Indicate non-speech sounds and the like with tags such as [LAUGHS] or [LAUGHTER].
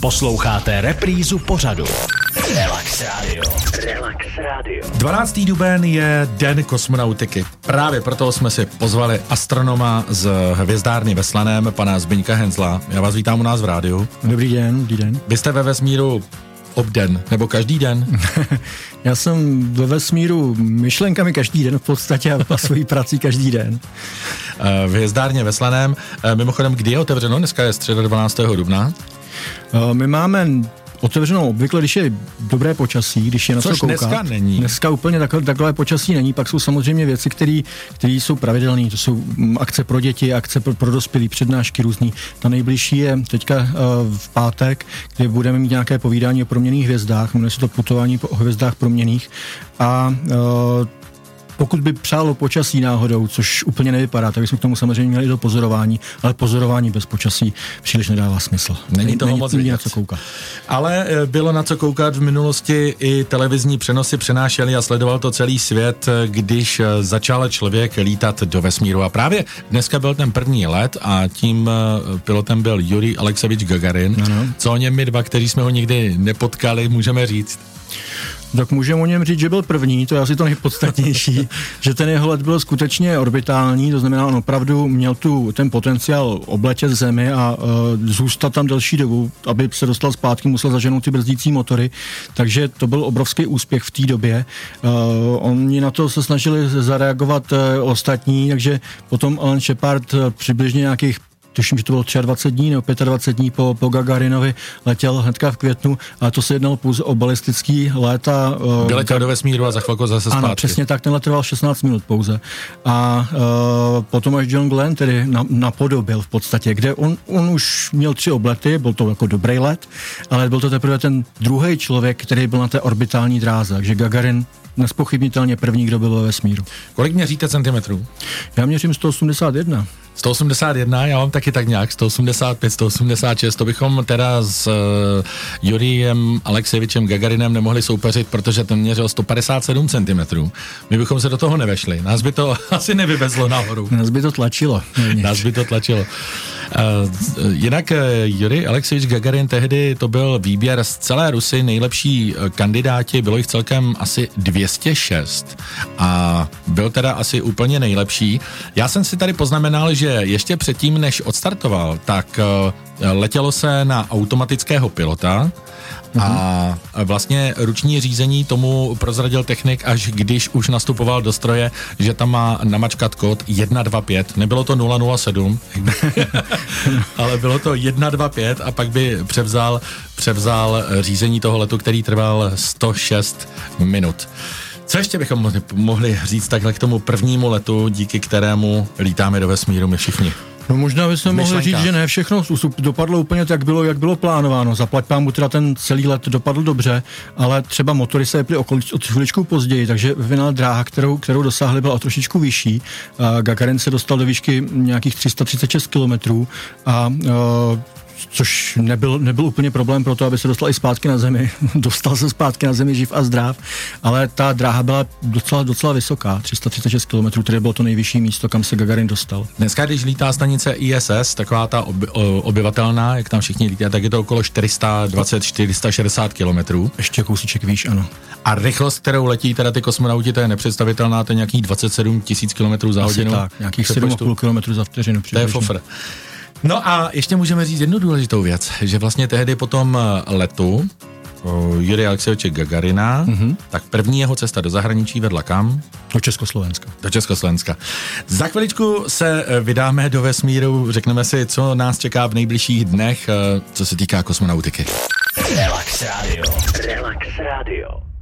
Posloucháte reprízu pořadu. Relax Radio. Relax Radio. 12. duben je Den kosmonautiky. Právě proto jsme si pozvali astronoma z hvězdárny ve Slaném, pana Zbyňka Henzla. Já vás vítám u nás v rádiu. Dobrý den, dobrý den. Vy jste ve vesmíru obden, nebo každý den? [LAUGHS] Já jsem ve vesmíru myšlenkami každý den v podstatě a [LAUGHS] svojí prací každý den. V hvězdárně ve Slaném. Mimochodem, kdy je otevřeno? Dneska je středa 12. dubna. My máme otevřenou obvykle, když je dobré počasí, když je na Což co koukat. dneska není. Dneska úplně takové, takové počasí není, pak jsou samozřejmě věci, které jsou pravidelné, to jsou mm, akce pro děti, akce pro, pro dospělí, přednášky různý. Ta nejbližší je teďka uh, v pátek, kdy budeme mít nějaké povídání o proměných hvězdách, jmenuje se to putování po o hvězdách proměných a uh, pokud by přálo počasí náhodou, což úplně nevypadá, tak bychom k tomu samozřejmě měli do pozorování, ale pozorování bez počasí příliš nedává smysl. Není toho není, moc není na co koukat. Ale eh, bylo na co koukat v minulosti, i televizní přenosy přenášeli a sledoval to celý svět, eh, když eh, začal člověk lítat do vesmíru. A právě dneska byl ten první let a tím pilotem byl Yuri Aleksevič Gagarin. Ano. Co o něm my dva, kteří jsme ho nikdy nepotkali, můžeme říct? Tak můžeme o něm říct, že byl první, to je asi to nejpodstatnější, [LAUGHS] že ten jeho let byl skutečně orbitální, to znamená, on opravdu měl tu, ten potenciál obletět Zemi a uh, zůstat tam delší dobu, aby se dostal zpátky, musel zaženout ty brzdící motory, takže to byl obrovský úspěch v té době. Uh, oni na to se snažili zareagovat uh, ostatní, takže potom Alan Shepard přibližně nějakých tuším, že to bylo 23 dní nebo 25 dní po, po Gagarinovi, letěl hnedka v květnu, a to se jednalo pouze o balistický let a uh, Vyletěl do vesmíru a za chvilku zase zpátky. ano, přesně tak, ten let trval 16 minut pouze. A uh, potom až John Glenn tedy na, napodobil v podstatě, kde on, on už měl tři oblety, byl to jako dobrý let, ale byl to teprve ten druhý člověk, který byl na té orbitální dráze, takže Gagarin nespochybnitelně první, kdo byl ve vesmíru. Kolik měříte centimetrů? Já měřím 181. 181, já mám taky tak nějak 185, 186, to bychom teda s uh, Juriem Aleksevičem Gagarinem nemohli soupeřit, protože ten měřil 157 cm. My bychom se do toho nevešli, nás by to [LAUGHS] asi nevyvezlo nahoru. Nás by to tlačilo. Nás by to tlačilo. Uh, jinak uh, Juri Aleksevič Gagarin tehdy to byl výběr z celé Rusy, nejlepší uh, kandidáti, bylo jich celkem asi 206 a byl teda asi úplně nejlepší. Já jsem si tady poznamenal, že ještě předtím, než odstartoval, tak letělo se na automatického pilota, a vlastně ruční řízení tomu prozradil technik, až když už nastupoval do stroje, že tam má namačkat kód 125. Nebylo to 007, [LAUGHS] ale bylo to 125 a pak by převzal, převzal řízení toho letu, který trval 106 minut. Co ještě bychom mohli, mohli říct takhle k tomu prvnímu letu, díky kterému lítáme do vesmíru my všichni? No možná bychom mohli říct, že ne všechno dopadlo úplně tak bylo, jak bylo plánováno. Zaplať pámu teda ten celý let dopadl dobře, ale třeba motory se jeply o chviličku později, takže ve finále dráha, kterou, kterou dosáhli, byla o trošičku vyšší. Gagarin se dostal do výšky nějakých 336 kilometrů a uh, což nebyl, nebyl úplně problém pro to, aby se dostal i zpátky na zemi. [LAUGHS] dostal se zpátky na zemi živ a zdrav, ale ta dráha byla docela, docela vysoká, 336 km, které bylo to nejvyšší místo, kam se Gagarin dostal. Dneska, když lítá stanice ISS, taková ta oby, o, obyvatelná, jak tam všichni lítají, tak je to okolo 420-460 km. Ještě kousíček výš, ano. A rychlost, kterou letí teda ty kosmonauti, to je nepředstavitelná, to je nějakých 27 000 km za Asi hodinu. tak, nějakých 7,5 km za vteřinu. To je fofr. No a ještě můžeme říct jednu důležitou věc, že vlastně tehdy po tom letu Juri Aleksejoviče Gagarina, mm-hmm. tak první jeho cesta do zahraničí vedla kam? Do Československa. Do Československa. Za chviličku se eh, vydáme do vesmíru, řekneme si, co nás čeká v nejbližších dnech, eh, co se týká kosmonautiky. Relax Radio. Relax Radio.